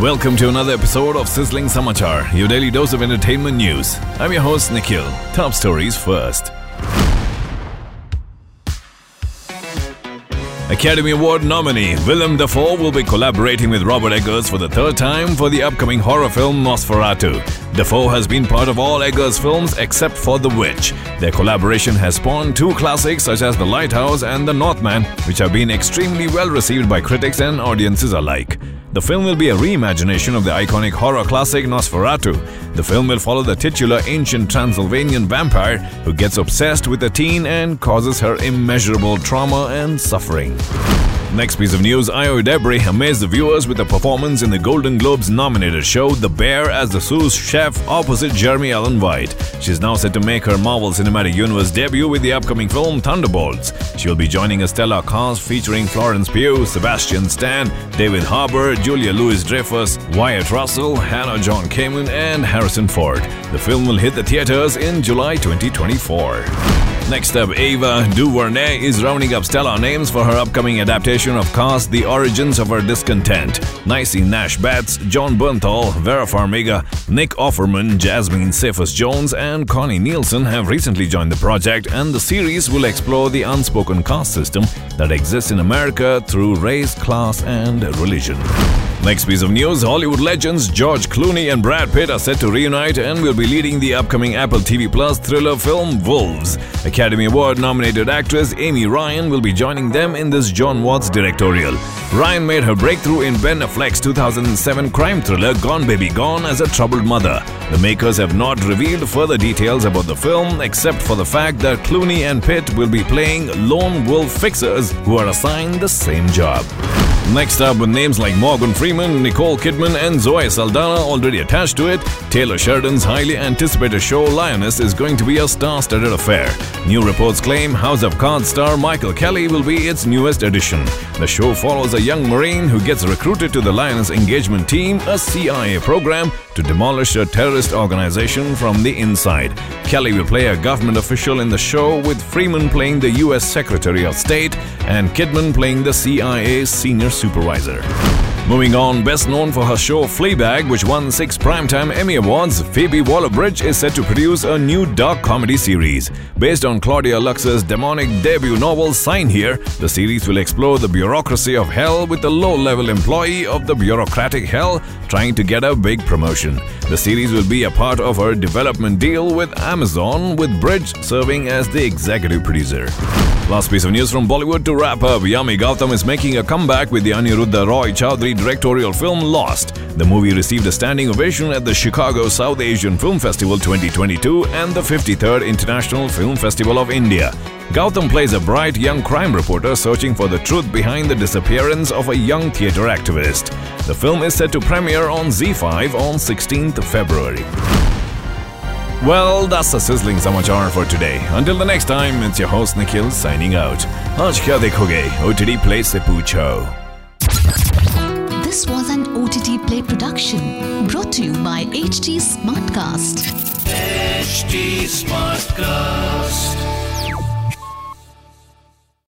Welcome to another episode of Sizzling Samachar, your daily dose of entertainment news. I'm your host Nikhil. Top stories first. Academy Award nominee Willem Dafoe will be collaborating with Robert Eggers for the third time for the upcoming horror film Nosferatu. Dafoe has been part of all Eggers films except for The Witch. Their collaboration has spawned two classics such as The Lighthouse and The Northman, which have been extremely well received by critics and audiences alike. The film will be a reimagination of the iconic horror classic Nosferatu. The film will follow the titular ancient Transylvanian vampire who gets obsessed with a teen and causes her immeasurable trauma and suffering. Next piece of news Ayo Edebiri amazed the viewers with a performance in the Golden Globes nominated show The Bear as the sous chef opposite Jeremy Allen White. She's now set to make her Marvel Cinematic Universe debut with the upcoming film Thunderbolts. She'll be joining a stellar cast featuring Florence Pugh, Sebastian Stan, David Harbour, Julia Louis Dreyfus, Wyatt Russell, Hannah John Kamen, and Harrison Ford. The film will hit the theaters in July 2024. Next up, Ava DuVernay is rounding up stellar names for her upcoming adaptation of Caste The Origins of Her Discontent. Niecy Nash Betts, Jon Bernthal, Vera Farmiga, Nick Offerman, Jasmine Cephas Jones, and Connie Nielsen have recently joined the project, and the series will explore the unspoken caste system that exists in America through race, class, and religion. Next piece of news Hollywood legends George Clooney and Brad Pitt are set to reunite and will be leading the upcoming Apple TV Plus thriller film Wolves. Academy Award nominated actress Amy Ryan will be joining them in this Jon Watts directorial. Ryan made her breakthrough in Ben Affleck's 2007 crime thriller Gone Baby Gone as a troubled mother. The makers have not revealed further details about the film except for the fact that Clooney and Pitt will be playing lone wolf fixers who are assigned the same job. Next up, with names like Morgan Freeman, Nicole Kidman, and Zoe Saldana already attached to it, Taylor Sheridan's highly anticipated show Lioness is going to be a star studded affair. New reports claim House of Cards star Michael Kelly will be its newest addition. The show follows a young Marine who gets recruited to the Lioness Engagement Team, a CIA program to demolish a terrorist organization from the inside. Kelly will play a government official in the show, with Freeman playing the U.S. Secretary of State and Kidman playing the CIA senior supervisor. Moving on, best known for her show Fleabag, which won six Primetime Emmy Awards, Phoebe Waller-Bridge is set to produce a new dark comedy series. Based on Claudia Lux's demonic debut novel Sign Here, the series will explore the bureaucracy of hell with a low-level employee of the bureaucratic hell trying to get a big promotion. The series will be a part of her development deal with Amazon, with Bridge serving as the executive producer. Last piece of news from Bollywood to wrap up. Yami Gautam is making a comeback with the Aniruddha Roy Choudhury directorial film Lost. The movie received a standing ovation at the Chicago South Asian Film Festival 2022 and the 53rd International Film Festival of India. Gautam plays a bright young crime reporter searching for the truth behind the disappearance of a young theatre activist. The film is set to premiere on ZEE5 on 16th February. Well, that's the sizzling samachar for today. Until the next time, it's your host Nikhil signing out. Aaj kya dekhoge? OTT Play se poocho. This was an OTT Play production brought to you by HT Smartcast. HT Smartcast.